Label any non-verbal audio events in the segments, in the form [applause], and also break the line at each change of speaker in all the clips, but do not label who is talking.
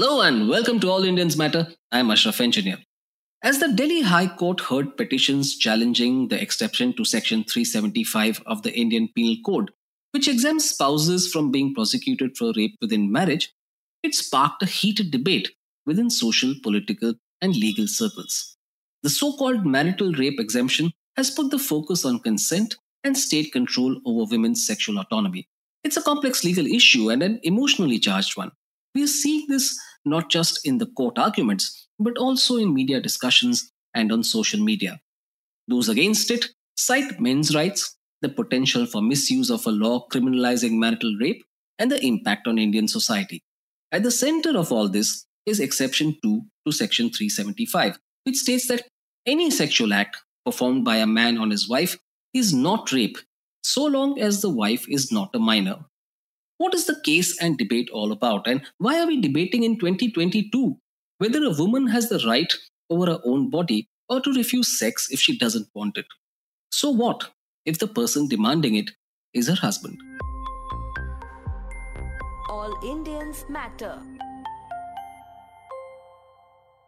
Hello and welcome to All Indians Matter. I'm Ashraf Engineer. As the Delhi High Court heard petitions challenging the exception to Section 375 of the Indian Penal Code, which exempts spouses from being prosecuted for rape within marriage, it sparked a heated debate within social, political, and legal circles. The so called marital rape exemption has put the focus on consent and state control over women's sexual autonomy. It's a complex legal issue and an emotionally charged one. We are seeing this not just in the court arguments, but also in media discussions and on social media. Those against it cite men's rights, the potential for misuse of a law criminalizing marital rape, and the impact on Indian society. At the center of all this is Exception 2 to Section 375, which states that any sexual act performed by a man on his wife is not rape so long as the wife is not a minor. What is the case and debate all about, and why are we debating in 2022 whether a woman has the right over her own body or to refuse sex if she doesn't want it? So what if the person demanding it is her husband?
All Indians matter.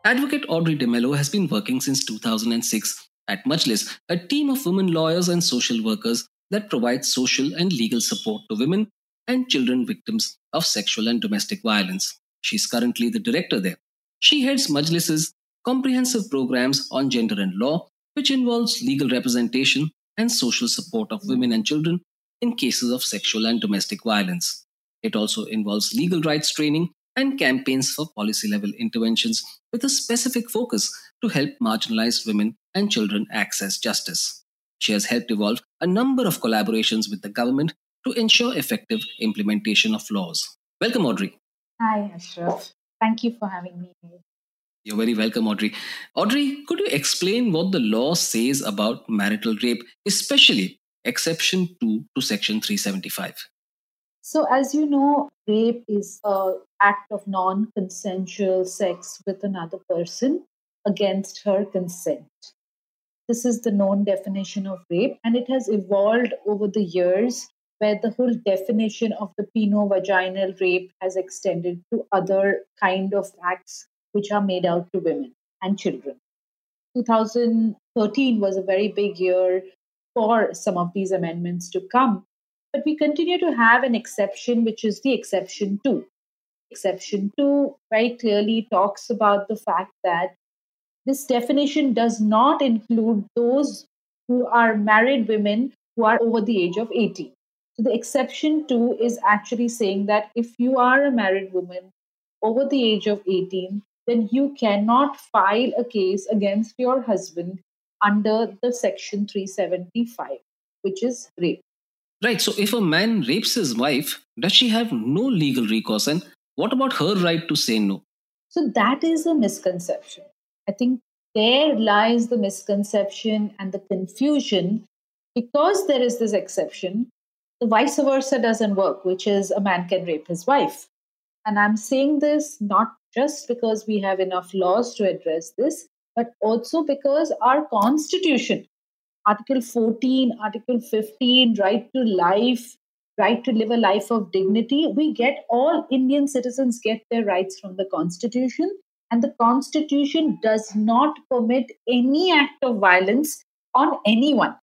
Advocate Audrey D'Mello has been working since 2006 at Majlis, a team of women lawyers and social workers that provides social and legal support to women and children victims of sexual and domestic violence. She is currently the director there. She heads Majlis's comprehensive programs on gender and law, which involves legal representation and social support of women and children in cases of sexual and domestic violence. It also involves legal rights training and campaigns for policy level interventions with a specific focus to help marginalized women and children access justice. She has helped evolve a number of collaborations with the government to ensure effective implementation of laws. Welcome, Audrey.
Hi, Ashraf. Thank you for having me here.
You're very welcome, Audrey. Audrey, could you explain what the law says about marital rape, especially exception 2 to section 375?
So, as you know, rape is an act of non consensual sex with another person against her consent. This is the known definition of rape, and it has evolved over the years where the whole definition of the peno-vaginal rape has extended to other kind of acts which are made out to women and children. 2013 was a very big year for some of these amendments to come, but we continue to have an exception, which is the exception 2. Exception 2 very clearly talks about the fact that this definition does not include those who are married women who are over the age of 18. The exception two is actually saying that if you are a married woman over the age of 18, then you cannot file a case against your husband under the section 375, which is rape.
Right. So if a man rapes his wife, does she have no legal recourse? And what about her right to say no?
So that is a misconception. I think there lies the misconception and the confusion because there is this exception the vice versa doesn't work, which is a man can rape his wife. And I'm saying this not just because we have enough laws to address this, but also because our constitution, Article 14, Article 15, right to life, right to live a life of dignity, we get all Indian citizens get their rights from the constitution. And the constitution does not permit any act of violence on anyone.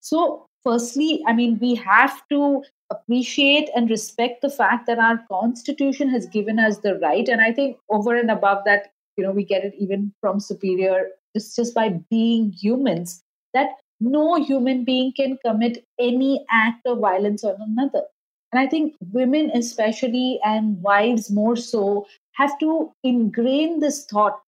So firstly, I mean, we have to appreciate and respect the fact that our constitution has given us the right. And I think over and above that, you know, we get it even from superior, just, just by being humans, that no human being can commit any act of violence on another. And I think women, especially, and wives more so, have to ingrain this thought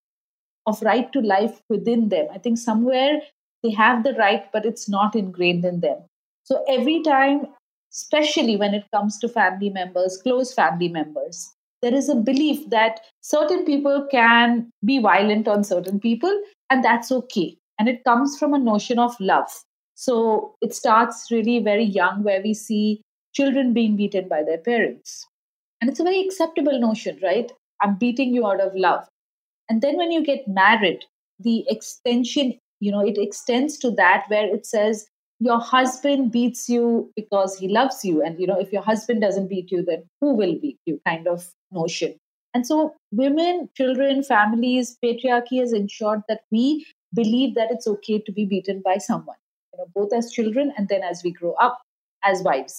of right to life within them. I think somewhere they have the right, but it's not ingrained in them. So every time, especially when it comes to family members, close family members, there is a belief that certain people can be violent on certain people, and that's okay. And it comes from a notion of love. So it starts really very young, where we see children being beaten by their parents. And it's a very acceptable notion, right? I'm beating you out of love. And then when you get married, the extension you know it extends to that where it says your husband beats you because he loves you and you know if your husband doesn't beat you then who will beat you kind of notion And so, women, children, families, patriarchy has ensured that we believe that it's okay to be beaten by someone, you know, both as children and then as we grow up as wives.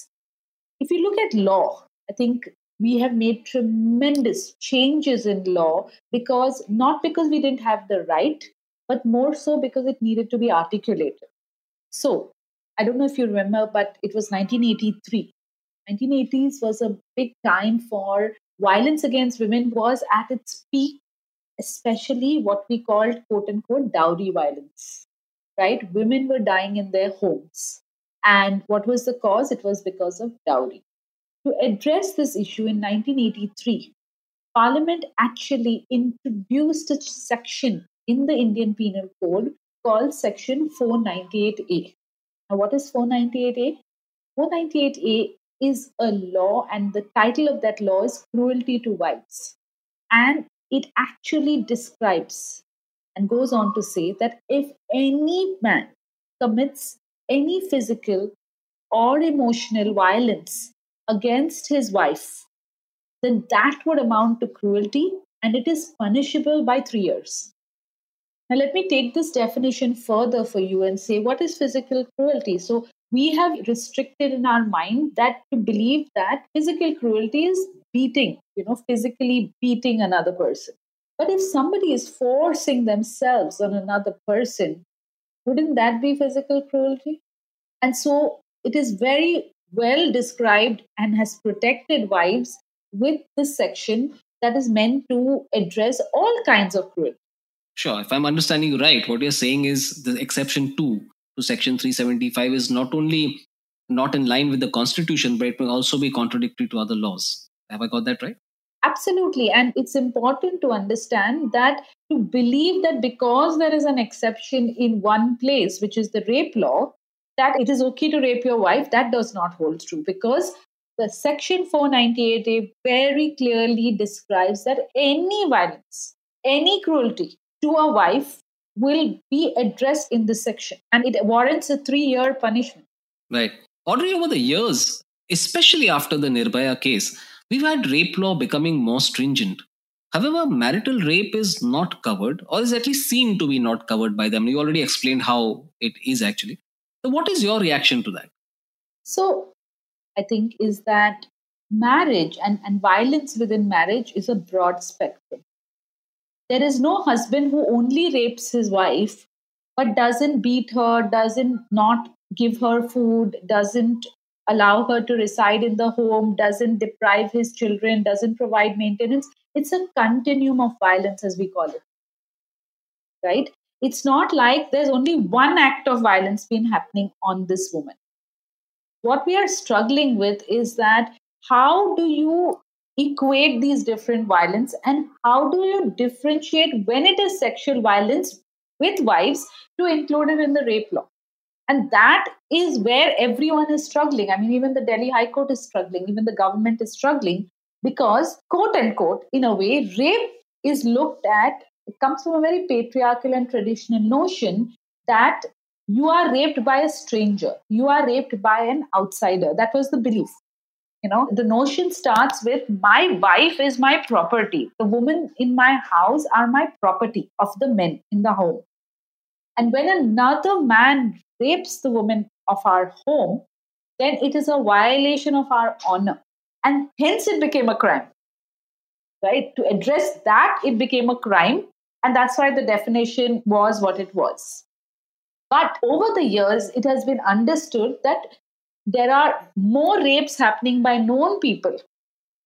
If you look at law, I think we have made tremendous changes in law because not because we didn't have the right, but more so because it needed to be articulated. So, I don't know if you remember, but it was 1983. 1980s was a big time for violence against women was at its peak, especially what we called quote unquote dowry violence. Right? Women were dying in their homes. And what was the cause? It was because of dowry. To address this issue in 1983, Parliament actually introduced a section in the Indian Penal Code called Section 498A. Now, what is 498A? 498A is a law, and the title of that law is Cruelty to Wives. And it actually describes and goes on to say that if any man commits any physical or emotional violence against his wife, then that would amount to cruelty and it is punishable by three years. Now, let me take this definition further for you and say what is physical cruelty? So, we have restricted in our mind that to believe that physical cruelty is beating, you know, physically beating another person. But if somebody is forcing themselves on another person, wouldn't that be physical cruelty? And so it is very well described and has protected wives with this section that is meant to address all kinds of cruelty.
Sure. If I'm understanding you right, what you're saying is the exception two to Section 375 is not only not in line with the Constitution, but it may also be contradictory to other laws. Have I got that right?
Absolutely. And it's important to understand that to believe that because there is an exception in one place, which is the rape law, that it is okay to rape your wife, that does not hold true because the section 498A very clearly describes that any violence, any cruelty to a wife will be addressed in this section and it warrants a three year punishment.
Right. Audrey, over the years, especially after the Nirbhaya case, we've had rape law becoming more stringent. However, marital rape is not covered, or is at least seen to be not covered by them. You already explained how it is actually. So, what is your reaction to that?
So, I think is that marriage and, and violence within marriage is a broad spectrum. There is no husband who only rapes his wife but doesn't beat her, doesn't not give her food, doesn't allow her to reside in the home, doesn't deprive his children, doesn't provide maintenance. It's a continuum of violence, as we call it. Right? It's not like there's only one act of violence been happening on this woman. What we are struggling with is that how do you equate these different violence? And how do you differentiate when it is sexual violence with wives to include it in the rape law? And that is where everyone is struggling. I mean even the delhi high court is struggling. Even the government is struggling because quote unquote in a way rape is looked at it comes from a very patriarchal and traditional notion that you are raped by a stranger. You are raped by an outsider. That was the belief you know the notion starts with my wife is my property. The women in my house are my property of the men in the home. And when another man rapes the woman of our home then it is a violation of our honor. And hence it became a crime. Right? To address that it became a crime. And that's why the definition was what it was. But over the years it has been understood that there are more rapes happening by known people.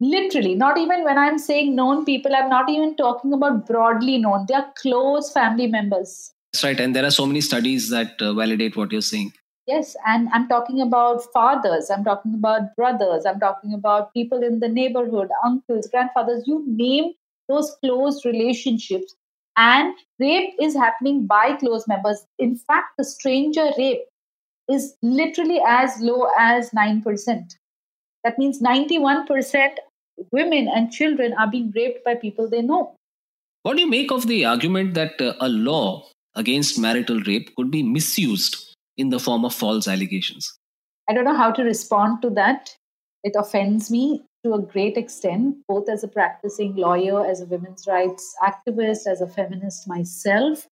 Literally, not even when I'm saying known people, I'm not even talking about broadly known. They are close family members.
That's right. And there are so many studies that uh, validate what you're saying.
Yes, and I'm talking about fathers, I'm talking about brothers, I'm talking about people in the neighborhood, uncles, grandfathers, you name those close relationships. And rape is happening by close members. In fact, the stranger rape is literally as low as 9%. That means 91% women and children are being raped by people they know.
What do you make of the argument that uh, a law against marital rape could be misused in the form of false allegations?
I don't know how to respond to that. It offends me. to a great extent, both as a practicing lawyer, as a women's rights activist, as a feminist myself,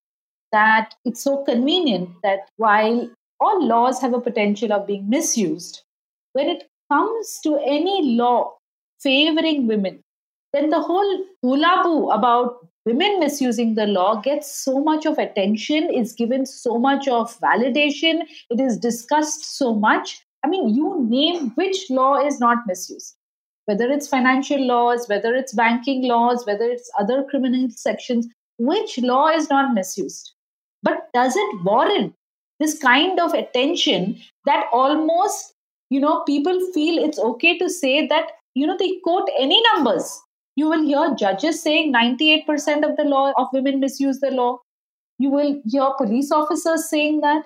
that it's so convenient that while all laws have a potential of being misused, when it comes to any law favoring women, then the whole hula about women misusing the law gets so much of attention, is given so much of validation, it is discussed so much. I mean, you name which law is not misused whether it's financial laws, whether it's banking laws, whether it's other criminal sections, which law is not misused? But does it warrant this kind of attention that almost, you know, people feel it's okay to say that, you know, they quote any numbers. You will hear judges saying 98% of the law of women misuse the law. You will hear police officers saying that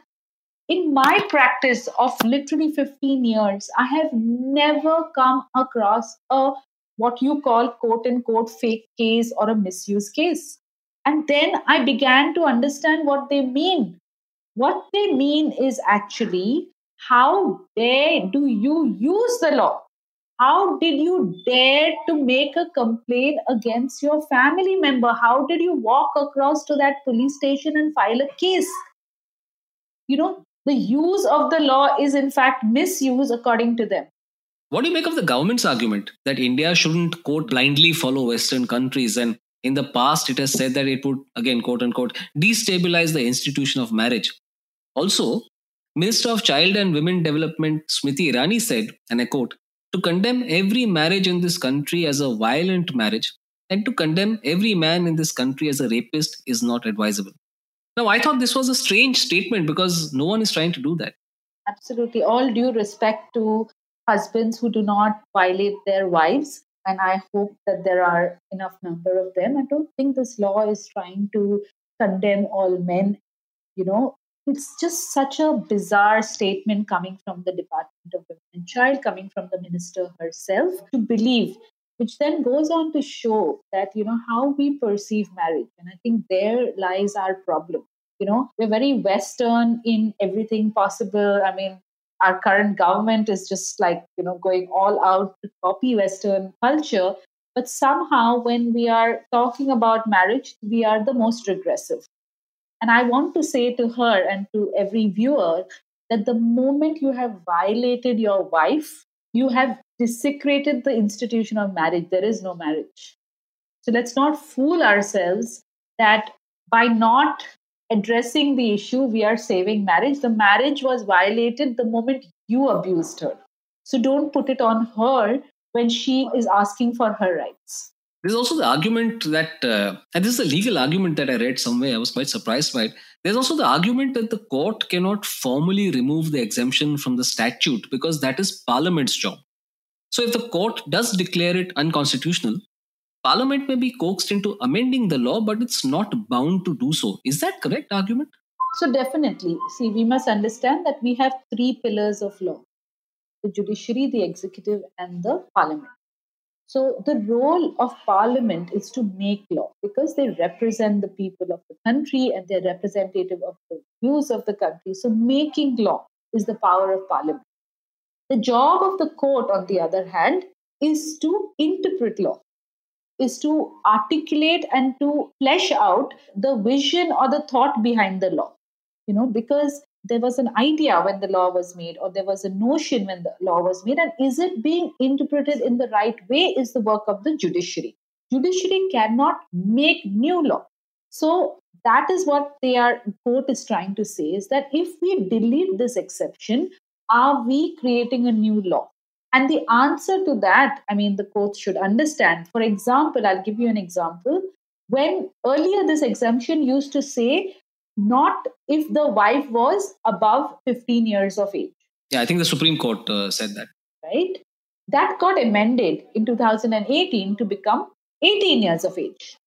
in my practice of literally 15 years, I have never come across a what you call quote unquote fake case or a misuse case. And then I began to understand what they mean. What they mean is actually how dare do you use the law? How did you dare to make a complaint against your family member? How did you walk across to that police station and file a case? You know, the use of the law is in fact misuse according to them.
What do you make of the government's argument that India shouldn't quote blindly follow Western countries and in the past it has said that it would again quote unquote destabilize the institution of marriage. Also, Minister of Child and Women Development Smriti Irani said, and I quote, to condemn every marriage in this country as a violent marriage and to condemn every man in this country as a rapist is not advisable. Now, I thought this was a strange statement because no one is trying to do that.
Absolutely. All due respect to husbands who do not violate their wives. And I hope that there are enough number of them. I don't think this law is trying to condemn all men. You know, it's just such a bizarre statement coming from the Department of Women and Child, coming from the minister herself, to believe which then goes on to show that you know how we perceive marriage. And i think there lies our problem. You know we're very western in everything possible. I mean our current government is just like you know going all out to copy western culture. But somehow when we are talking about marriage we are the most regressive and i want to say to her and to every viewer that the moment you have violated your wife you have desecrated the institution of marriage. There is no marriage. So let's not fool ourselves that by not addressing the issue, we are saving marriage. The marriage was violated the moment you abused her. So don't put it on her when she is asking for her rights.
There's also the argument that, uh, and this is a legal argument that I read somewhere, I was quite surprised by it. There's also the argument that the court cannot formally remove the exemption from the statute because that is Parliament's job. So if the court does declare it unconstitutional, Parliament may be coaxed into amending the law, but it's not bound to do so. Is that correct argument?
So definitely. See, we must understand that we have three pillars of law the judiciary, the executive, and the parliament. So the role of parliament is to make law because they represent the people of the country and they're representative of the views of the country. So making law is the power of parliament. The job of the court, on the other hand, is to interpret law, is to articulate and to flesh out the vision or the thought behind the law. You know, because there was an idea when the law was made, or there was a notion when the law was made, and is it being interpreted in the right way is the work of the judiciary. Judiciary cannot make new law. So that is what their court is trying to say is that if we delete this exception, are we creating a new law? And the answer to that, I mean, the court should understand. For example, I'll give you an example. When earlier this exemption used to say not if the wife was above 15 years of age.
Yeah, I think the Supreme Court uh, said that.
Right? That got amended in 2018 to become 18 years of age.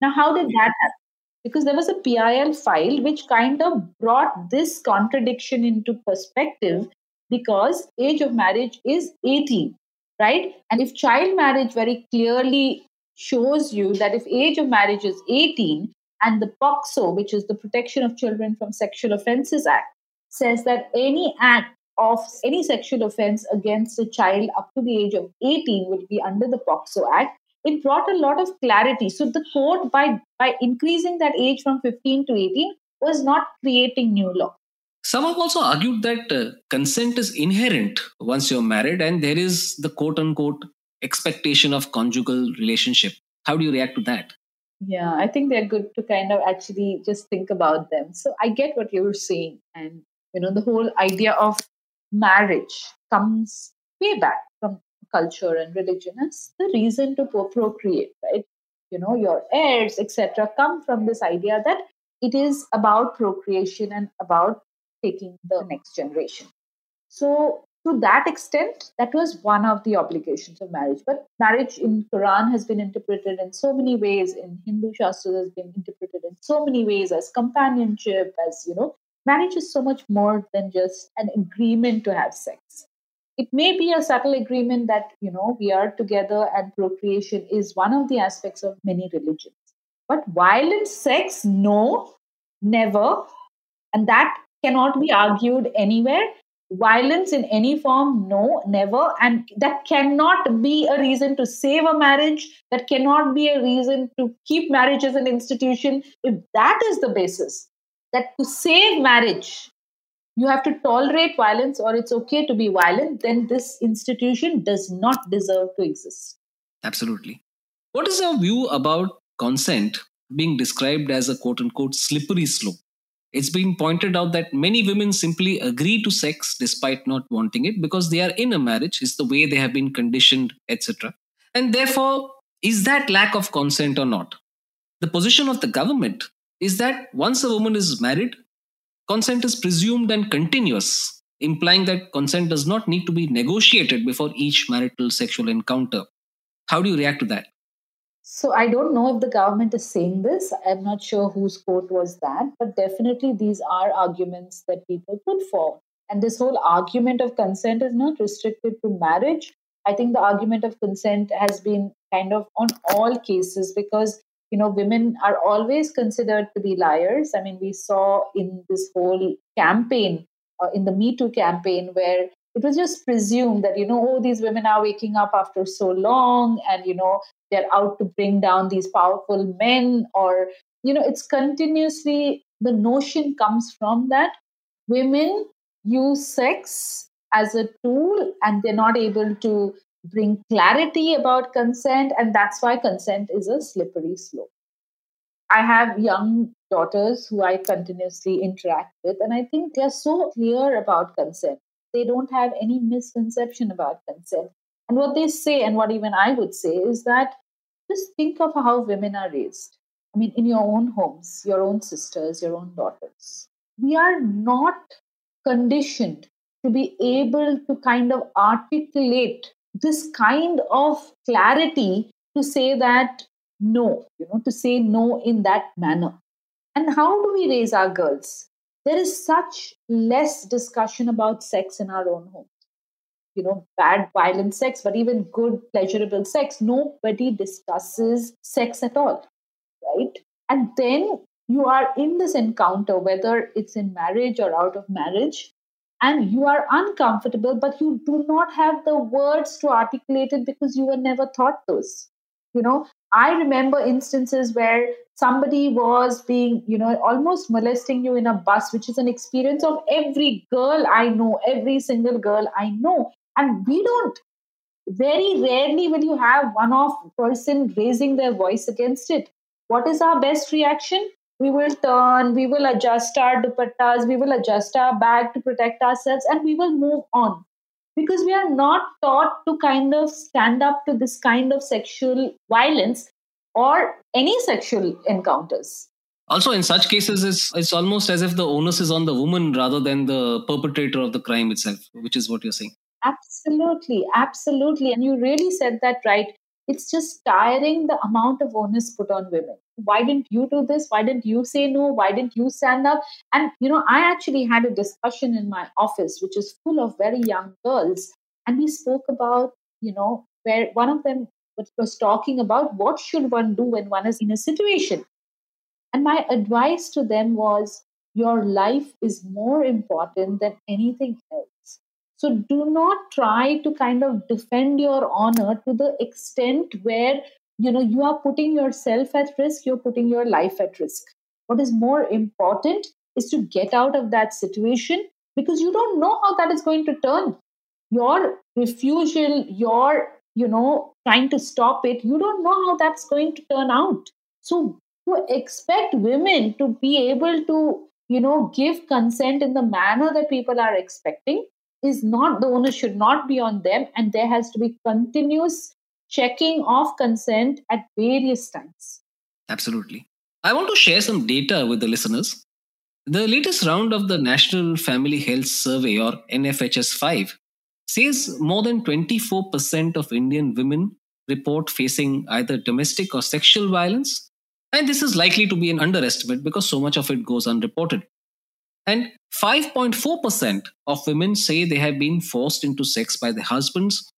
Now, how did that happen? because there was a PIL file which kind of brought this contradiction into perspective because age of marriage is 18 right and if child marriage very clearly shows you that if age of marriage is 18 and the POCSO which is the protection of children from sexual offences act says that any act of any sexual offense against a child up to the age of 18 will be under the POCSO Act. It brought a lot of clarity. So the court, by, by increasing that age from 15 to 18, was not creating new law.
Some have also argued that uh, consent is inherent once you're married, and there is the quote unquote expectation of conjugal relationship. How do you react to that?
Yeah, I think they're good to kind of actually just think about them. So I get what you're saying. And, you know, the whole idea of marriage comes way back from culture and religion as the reason to procreate, right? You know, your heirs, etc., come from this idea that it is about procreation and about taking the next generation. So to that extent, that was one of the obligations of marriage. But marriage in Quran has been interpreted in so many ways. In Hindu Shastras has been interpreted in so many ways as companionship, as you know, marriage is so much more than just an agreement to have sex. It may be a subtle agreement that you know we are together and procreation is one of the aspects of many religions. But violent sex, no, never, and that cannot be argued anywhere violence in any form? No never. And that cannot be a reason to save a marriage. That cannot be a reason to keep marriage as an institution. If that is the basis that to save marriage you have to tolerate violence or it's okay to be violent then this institution does not deserve to exist.
Absolutely. What is your view about consent being described as a quote unquote slippery slope it's been pointed out that many women simply agree to sex despite not wanting it because they are in a marriage, it's the way they have been conditioned, etc. And therefore, is that lack of consent or not? The position of the government is that once a woman is married, consent is presumed and continuous, implying that consent does not need to be negotiated before each marital sexual encounter. How do you react to that?
So I don't know if the government is saying this. I'm not sure whose quote was that, but definitely these are arguments that people put forward. And this whole argument of consent is not restricted to marriage. I think the argument of consent has been kind of on all cases because you know women are always considered to be liars. I mean, we saw in this whole campaign, uh, in the Me Too campaign, where it was just presumed that you know oh these women are waking up after so long and you know they're out to bring down these powerful men or you know it's continuously the notion comes from that women use sex as a tool and they're not able to bring clarity about consent and that's why consent is a slippery slope. I have young daughters who i continuously interact with and i think they're so clear about consent they don't have any misconception about consent. And what they say, and what even I would say, is that just think of how women are raised. I mean, in your own homes, your own sisters, your own daughters. We are not conditioned to be able to kind of articulate this kind of clarity to say that no, you know, to say no in that manner. And how do we raise our girls? There is such less discussion about sex in our own homes. You know, bad, violent sex, but even good, pleasurable sex. Nobody discusses sex at all, right? And then you are in this encounter, whether it's in marriage or out of marriage, and you are uncomfortable, but you do not have the words to articulate it because you were never taught those. You know, I remember instances where somebody was being, you know, almost molesting you in a bus, which is an experience of every girl I know, every single girl I know. And we don't, very rarely will you have one off person raising their voice against it. What is our best reaction? We will turn, we will adjust our dupattas, we will adjust our bag to protect ourselves, and we will move on because we are not taught to kind of stand up to this kind of sexual violence or any sexual encounters.
Also, in such cases, it's, it's almost as if the onus is on the woman rather than the perpetrator of the crime itself, which is what you're saying.
Absolutely, absolutely. And you really said that right. It's just tiring the amount of onus put on women. Why didn't you do this? Why didn't you say no? Why didn't you stand up? And, you know, I actually had a discussion in my office, which is full of very young girls. And we spoke about, you know, where one of them was talking about what should one do when one is in a situation. And my advice to them was your life is more important than anything else. So do not try to kind of defend your honor to the extent where you know you are putting yourself at risk, you're putting your life at risk. What is more important is to get out of that situation because you don't know how that is going to turn. Your refusal, your you know trying to stop it, you don't know how that's going to turn out. So to expect women to be able to you know give consent in the manner that people are expecting is not the onus should not be on them and there has to be continuous checking of consent at various times.
Absolutely. I want to share some data with the listeners. The latest round of the national family health survey or nfhs 5 says more than 24% of indian women report facing either domestic or sexual violence and this is likely to be an underestimate because so much of it goes unreported. And 5.4% of women say they have been forced into sex by their husbands.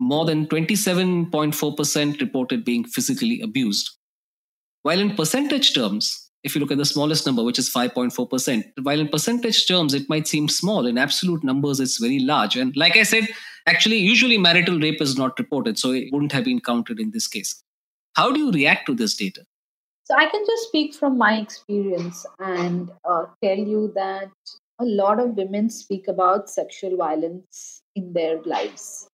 More than 27.4% reported being physically abused. While in percentage terms, if you look at the smallest number, which is 5.4%, while in percentage terms it might seem small, in absolute numbers it's very large. And like I said, actually, usually marital rape is not reported, so it wouldn't have been counted in this case. How do you react to this data?
So I can just speak from my experience and uh, tell you that a lot of women speak about sexual violence in their lives.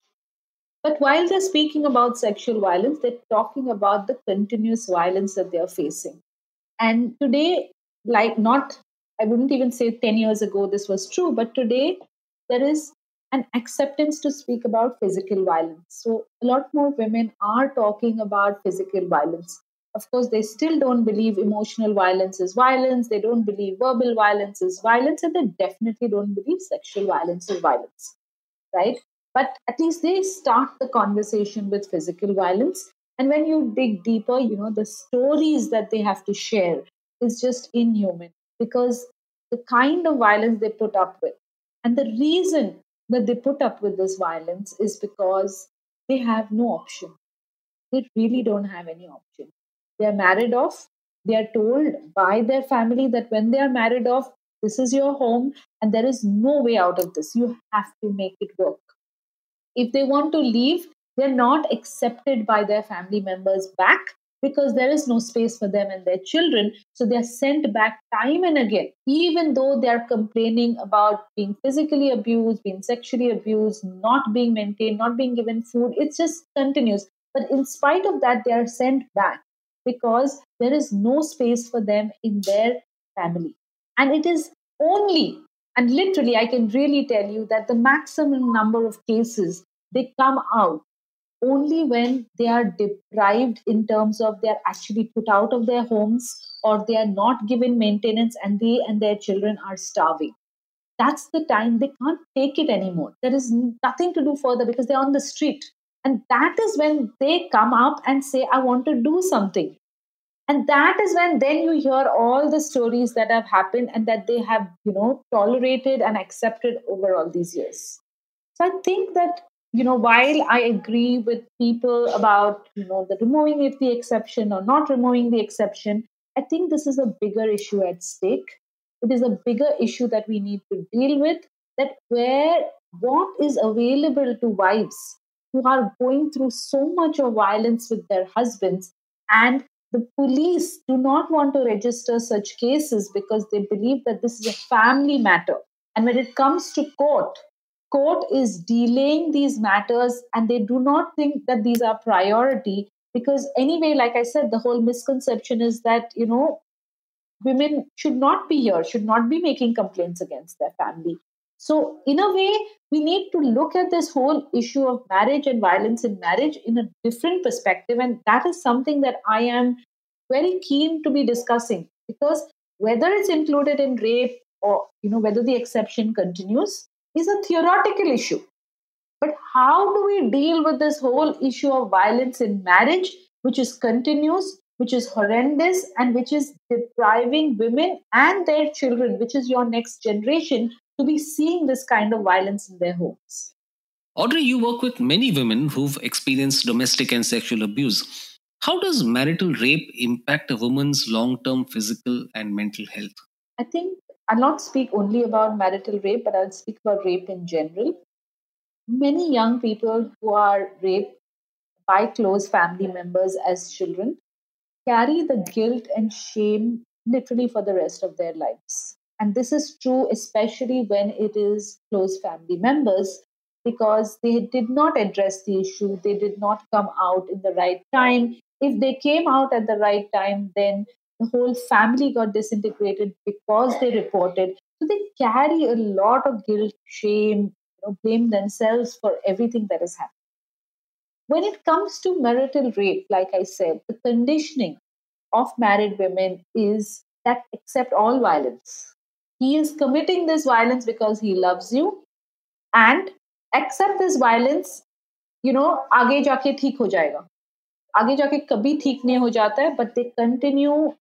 But while they're speaking about sexual violence, they're talking about the continuous violence that they're facing. And today, like not, I wouldn't even say 10 years ago this was true, but today there is an acceptance to speak about physical violence. So a lot more women are talking about physical violence of course, they still don't believe emotional violence is violence. They don't believe verbal violence is violence, and they definitely don't believe sexual violence is violence, right? But at least they start the conversation with physical violence. And when you dig deeper, you know, the stories that they have to share is just inhuman because the kind of violence they put up with. And the reason that they put up with this violence is because they have no option. They really don't have any option they are married off they are told by their family that when they are married off this is your home and there is no way out of this you have to make it work if they want to leave they're not accepted by their family members back because there is no space for them and their children. So they're sent back time and again even though they're complaining about being physically abused being sexually abused not being maintained not being given food. It just continues but in spite of that they are sent back because there is no space for them in their family. And it is only, and literally, I can really tell you that the maximum number of cases they come out only when they are deprived in terms of they're actually put out of their homes or they are not given maintenance and they and their children are starving. That's the time they can't take it anymore. There is nothing to do further because they're on the street. And that is when they come up and say, I want to do something. And that is when then you hear all the stories that have happened and that they have, you know, tolerated and accepted over all these years. So I think that, you know, while I agree with people about, you know, the removing if the exception or not removing the exception, I think this is a bigger issue at stake. It is a bigger issue that we need to deal with. That where what is available to wives who are going through so much of violence with their husbands and the police do not want to register such cases because they believe that this is a family matter. And when it comes to court court is delaying these matters and they do not think that these are priority because anyway like i said the whole misconception is that you know women should not be here should not be making complaints against their family so, in a way, we need to look at this whole issue of marriage and violence in marriage in a different perspective. And that is something that I am very keen to be discussing because whether it's included in rape or you know whether the exception continues is a theoretical issue but how do we deal with this whole issue of violence in marriage which is continuous which is horrendous and which is depriving women and their children which is your next generation to be seeing this kind of violence in their homes.
Audrey, you work with many women who've experienced domestic and sexual abuse. How does marital rape impact a woman's long term physical and mental health?
I think I'll not speak only about marital rape, but I'll speak about rape in general. many young people who are raped by close family members as children carry the guilt and shame literally for the rest of their lives. And this is true, especially when it is close family members, because they did not address the issue, they did not come out in the right time. If they came out at the right time, then the whole family got disintegrated because they reported. So they carry a lot of guilt, shame, you know, blame themselves for everything that has happened. When it comes to marital rape, like I said, the conditioning of married women is that accept all violence. He is committing this violence because he loves you and accept this violence, you know, आगे जाके ठीक हो जाएगा आगे जाके कभी ठीक नहीं हो जाता है but they continue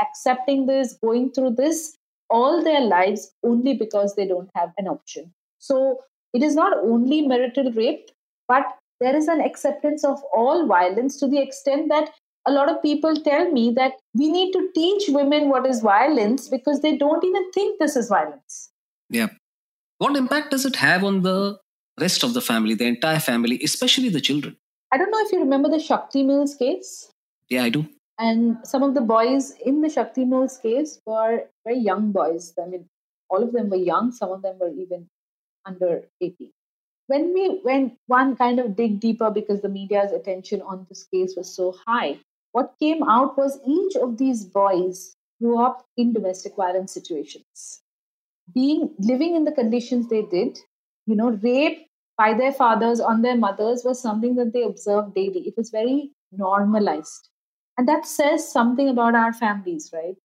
accepting this, going through this all their lives only because they don't have an option. So it is not only marital rape, but there is an acceptance of all violence to the extent that a lot of people tell me that we need to teach women what is violence because they don't even think this is violence.
Yeah. What impact does it have on the rest of the family, the entire family, especially the children?
I don't know if you remember the Shakti Mills case.
Yeah, I do.
And some of the boys in the Shakti Mills case were very young boys. I mean, all of them were young, some of them were even under 18. When we when one kind of dig deeper because the media's attention on this case was so high, what came out was each of these boys grew up in domestic violence situations. Being living in the conditions they did, you know, rape by their fathers on their mothers was something that they observed daily. It was very normalized. And that says something about our families, right?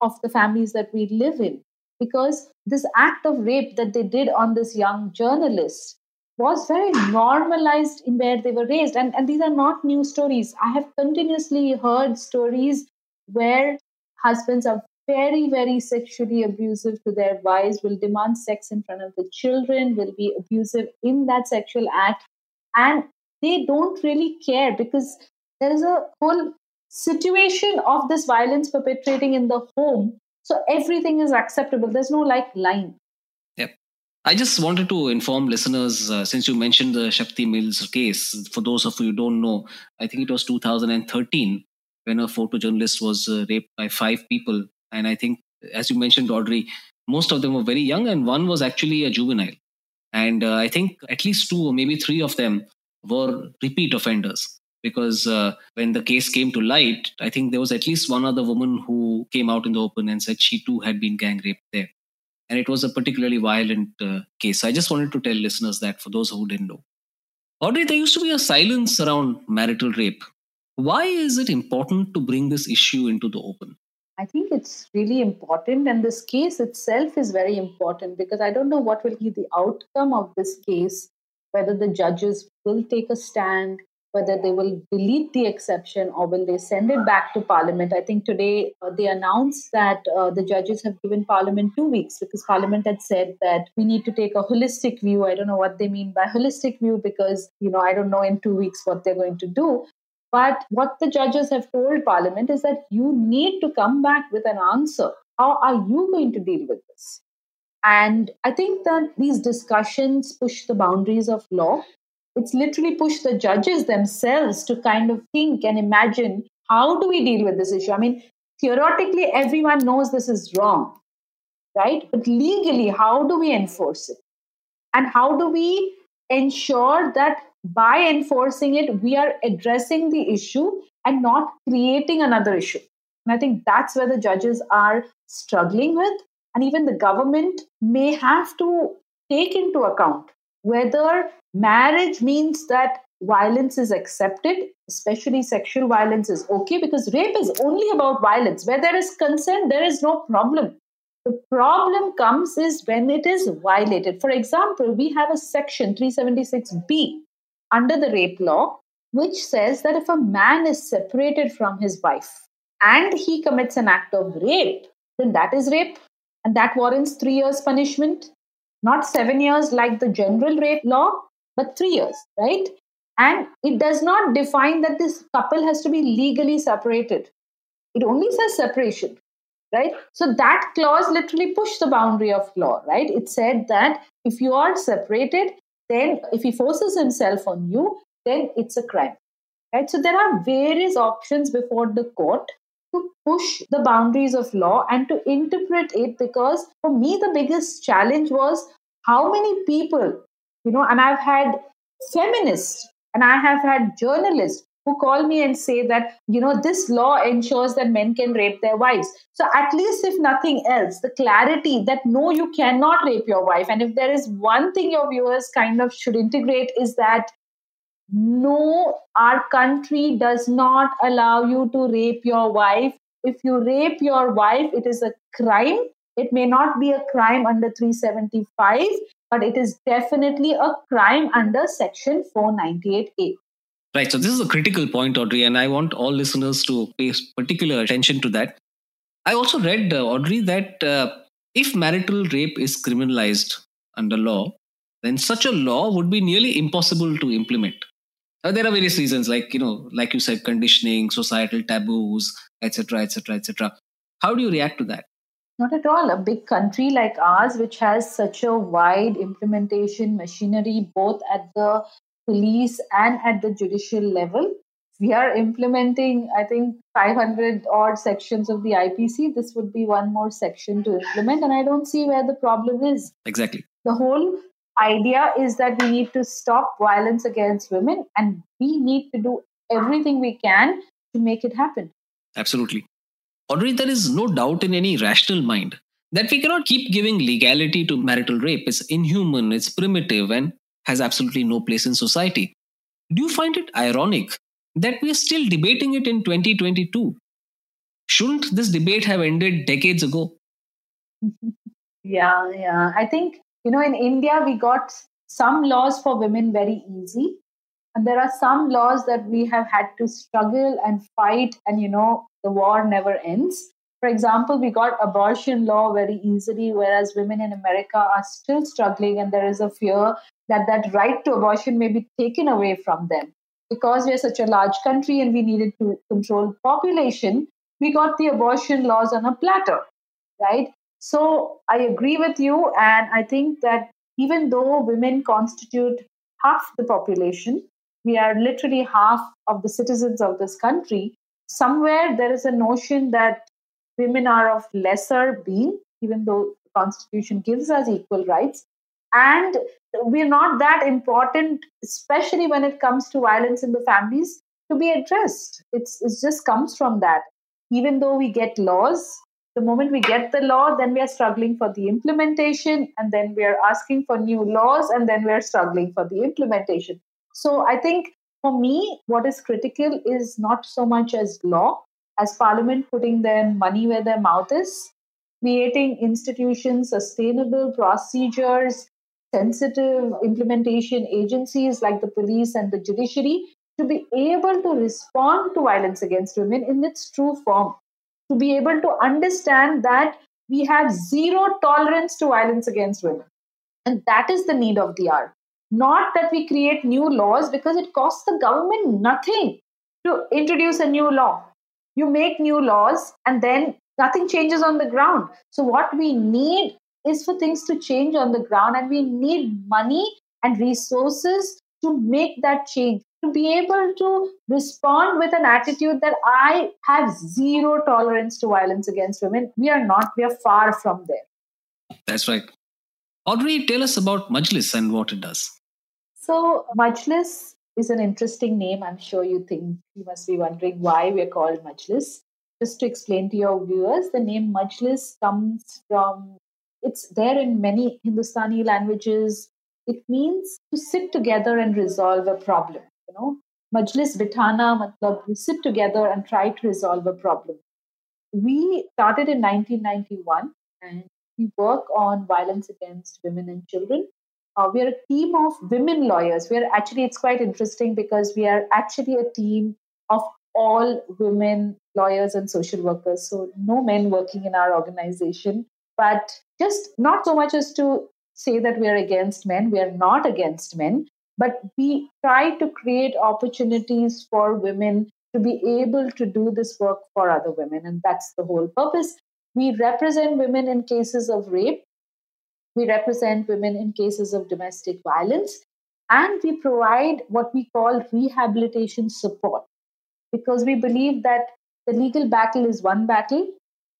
Of the families that we live in. Because this act of rape that they did on this young journalist was very normalized in where they were raised. And, and these are not new stories. I have continuously heard stories where husbands are very, very sexually abusive to their wives, will demand sex in front of the children, will be abusive in that sexual act. And they don't really care because there is a whole situation of this violence perpetrating in the home. So everything is acceptable. There's no like line.
I just wanted to inform listeners, uh, since you mentioned the Shakti Mills case, for those of you who don't know, I think it was 2013 when a photojournalist was uh, raped by five people. And I think, as you mentioned, Audrey, most of them were very young, and one was actually a juvenile. And uh, I think at least two or maybe three of them were repeat offenders because uh, when the case came to light, I think there was at least one other woman who came out in the open and said she too had been gang raped there. And it was a particularly violent uh, case. I just wanted to tell listeners that for those who didn't know. Audrey, there used to be a silence around marital rape. Why is it important to bring this issue into the open?
I think it's really important, and this case itself is very important because I don't know what will be the outcome of this case, whether the judges will take a stand, whether they will delete the exception or will they send it back to parliament. I think today uh, they announced that uh, the judges have given parliament 2 weeks because parliament had said that we need to take a holistic view. I don't know what they mean by holistic view because you know i don't know in 2 weeks what they're going to do. But what the judges have told parliament is that you need to come back with an answer. How are you going to deal with this? And I think that these discussions push the boundaries of law it's literally pushed the judges themselves to kind of think and imagine how do we deal with this issue? I mean, theoretically, everyone knows this is wrong, right? But legally, how do we enforce it? And how do we ensure that by enforcing it, we are addressing the issue and not creating another issue? And I think that's where the judges are struggling with. And even the government may have to take into account whether marriage means that violence is accepted, especially sexual violence is okay, because rape is only about violence. Where there is consent, there is no problem. The problem comes is when it is violated. For example, we have a section 376B under the rape law, which says that if a man is separated from his wife and he commits an act of rape, then that is rape. And that warrants three years punishment not seven years like the general rape law, but three years, right? And it does not define that this couple has to be legally separated. It only says separation, right? So that clause literally pushed the boundary of law, right? It said that if you are separated, then if he forces himself on you, then it's a crime. Right? So there are various options before the court to push the boundaries of law and to interpret it because for me the biggest challenge was how many people, you know, and I've had feminists and I have had journalists who call me and say that, you know, this law ensures that men can rape their wives. So, at least if nothing else, the clarity that no, you cannot rape your wife. And if there is one thing your viewers kind of should integrate is that no, our country does not allow you to rape your wife. If you rape your wife, it is a crime. It may not be a crime under 375, but it is definitely a crime under Section 498A.
Right. So this is a critical point, Audrey, and I want all listeners to pay particular attention to that. I also read, uh, Audrey, that uh, if marital rape is criminalized under law, then such a law would be nearly impossible to implement. Uh, there are various reasons, like you know, like you said, conditioning, societal taboos, etc., etc., etc. How do you react to that?
Not at all. A big country like ours, which has such a wide implementation machinery, both at the police and at the judicial level. We are implementing, I think, 500 odd sections of the IPC. This would be one more section to implement, and I don't see where the problem is.
Exactly.
The whole idea is that we need to stop violence against women, and we need to do everything we can to make it happen.
Absolutely. Audrey, there is no doubt in any rational mind that we cannot keep giving legality to marital rape. It's inhuman, it's primitive, and has absolutely no place in society. Do you find it ironic that we are still debating it in 2022? Shouldn't this debate have ended decades ago? [laughs]
yeah, yeah. I think, you know, in India, we got some laws for women very easy. And there are some laws that we have had to struggle and fight, and, you know, the war never ends. For example, we got abortion law very easily, whereas women in America are still struggling, and there is a fear that that right to abortion may be taken away from them. Because we're such a large country and we needed to control population, we got the abortion laws on a platter, right? So I agree with you, and I think that even though women constitute half the population, we are literally half of the citizens of this country. Somewhere there is a notion that women are of lesser being, even though the Constitution gives us equal rights. And we're not that important especially when it comes to violence in the families to be addressed. It's it just comes from that. Even though we get laws the moment we get the law then we are struggling for the implementation and then we are asking for new laws and then we are struggling for the implementation so i think for me what is critical is not so much as law as parliament putting their money where their mouth is creating institutions sustainable procedures sensitive implementation agencies like the police and the judiciary to be able to respond to violence against women in its true form, to be able to understand that we have zero tolerance to violence against women. And that is the need of the hour. Not that we create new laws because it costs the government nothing to introduce a new law. You make new laws and then nothing changes on the ground. So, what we need is for things to change on the ground and we need money and resources to make that change to be able to respond with an attitude that i have zero tolerance to violence against women we are not we are far from there
that's right audrey tell us about majlis and what it does
so majlis is an interesting name i'm sure you think you must be wondering why we're called majlis just to explain to your viewers the name majlis comes from it's there in many Hindustani languages. It means to sit together and resolve a problem. You know, majlis bitana matlab you sit together and try to resolve a problem. We started in 1991 and we work on violence against women and children. Uh, we are a team of women lawyers. We are actually, it's quite interesting because we are actually a team of all women lawyers and social workers. So, no men working in our organization but just not so much as to say that we are against men. We are not against men, but we try to create opportunities for women to be able to do this work for other women. And that's the whole purpose. We represent women in cases of rape. We represent women in cases of domestic violence. And we provide what we call rehabilitation support because we believe that the legal battle is one battle,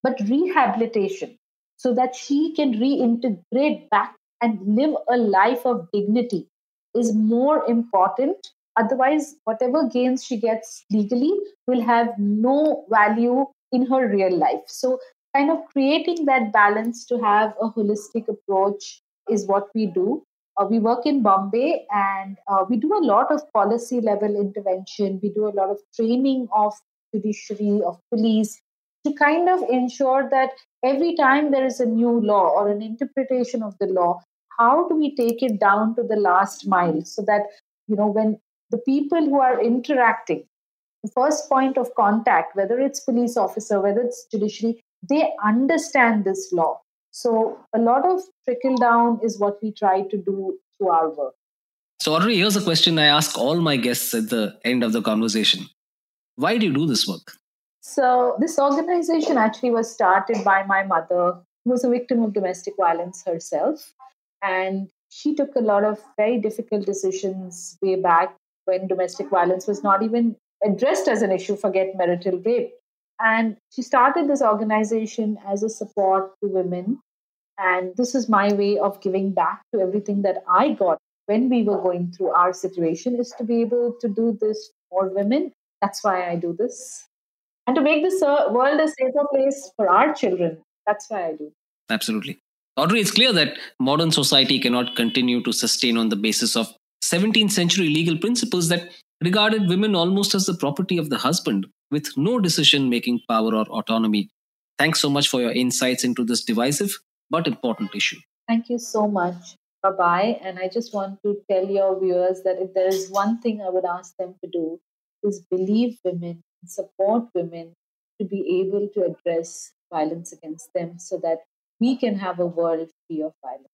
but rehabilitation so that she can reintegrate back and live a life of dignity is more important. Otherwise, whatever gains she gets legally will have no value in her real life. So, kind of creating that balance to have a holistic approach is what we do. Uh, we work in Bombay and uh, we do a lot of policy level intervention. We do a lot of training of judiciary, of police, to kind of ensure that every time there is a new law or an interpretation of the law, how do we take it down to the last mile so that, you know, when the people who are interacting, the first point of contact, whether it's police officer, whether it's judiciary, they understand this law. So a lot of trickle down is what we try to do through our work.
So, Audrey, here's a question I ask all my guests at the end of the conversation. Why do you do this work?
So, this organization actually was started by my mother, who was a victim of domestic violence herself. And she took a lot of very difficult decisions way back when domestic violence was not even addressed as an issue, forget marital rape. And she started this organization as a support to women. And this is my way of giving back to everything that I got when we were going through our situation is to be able to do this for women. That's why I do this. And to make this uh, world a safer place for our children. That's why I do.
Absolutely. Audrey, it's clear that modern society cannot continue to sustain on the basis of 17th century legal principles that regarded women almost as the property of the husband with no decision making power or autonomy. Thanks so much for your insights into this divisive but important issue.
Thank you so much. Bye bye. And I just want to tell your viewers that if there is one thing I would ask them to do, is believe women, support women to be able to address violence against them so that we can have a world free of violence.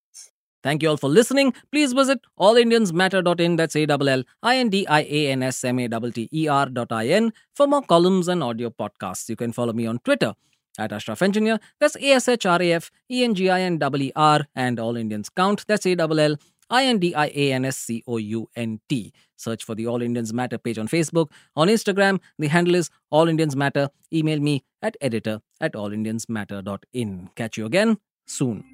Thank you all for listening. Please visit allindiansmatter.in, that's A-L-L-I-N-D-I-A-N-S-M-A-T-T-E-R dot I-N for more columns and audio podcasts. You can follow me on Twitter at Ashraf Engineer, that's A-S-H-R-A-F-E-N-G-I-N-E-R, and All Indians Count, that's A-L-L-I-N-D-I-A-N-S-C-O-U-N-T. Search for the All Indians Matter page on Facebook. On Instagram, the handle is All Indians Matter. Email me at editor at allindiansmatter.in. Catch you again soon.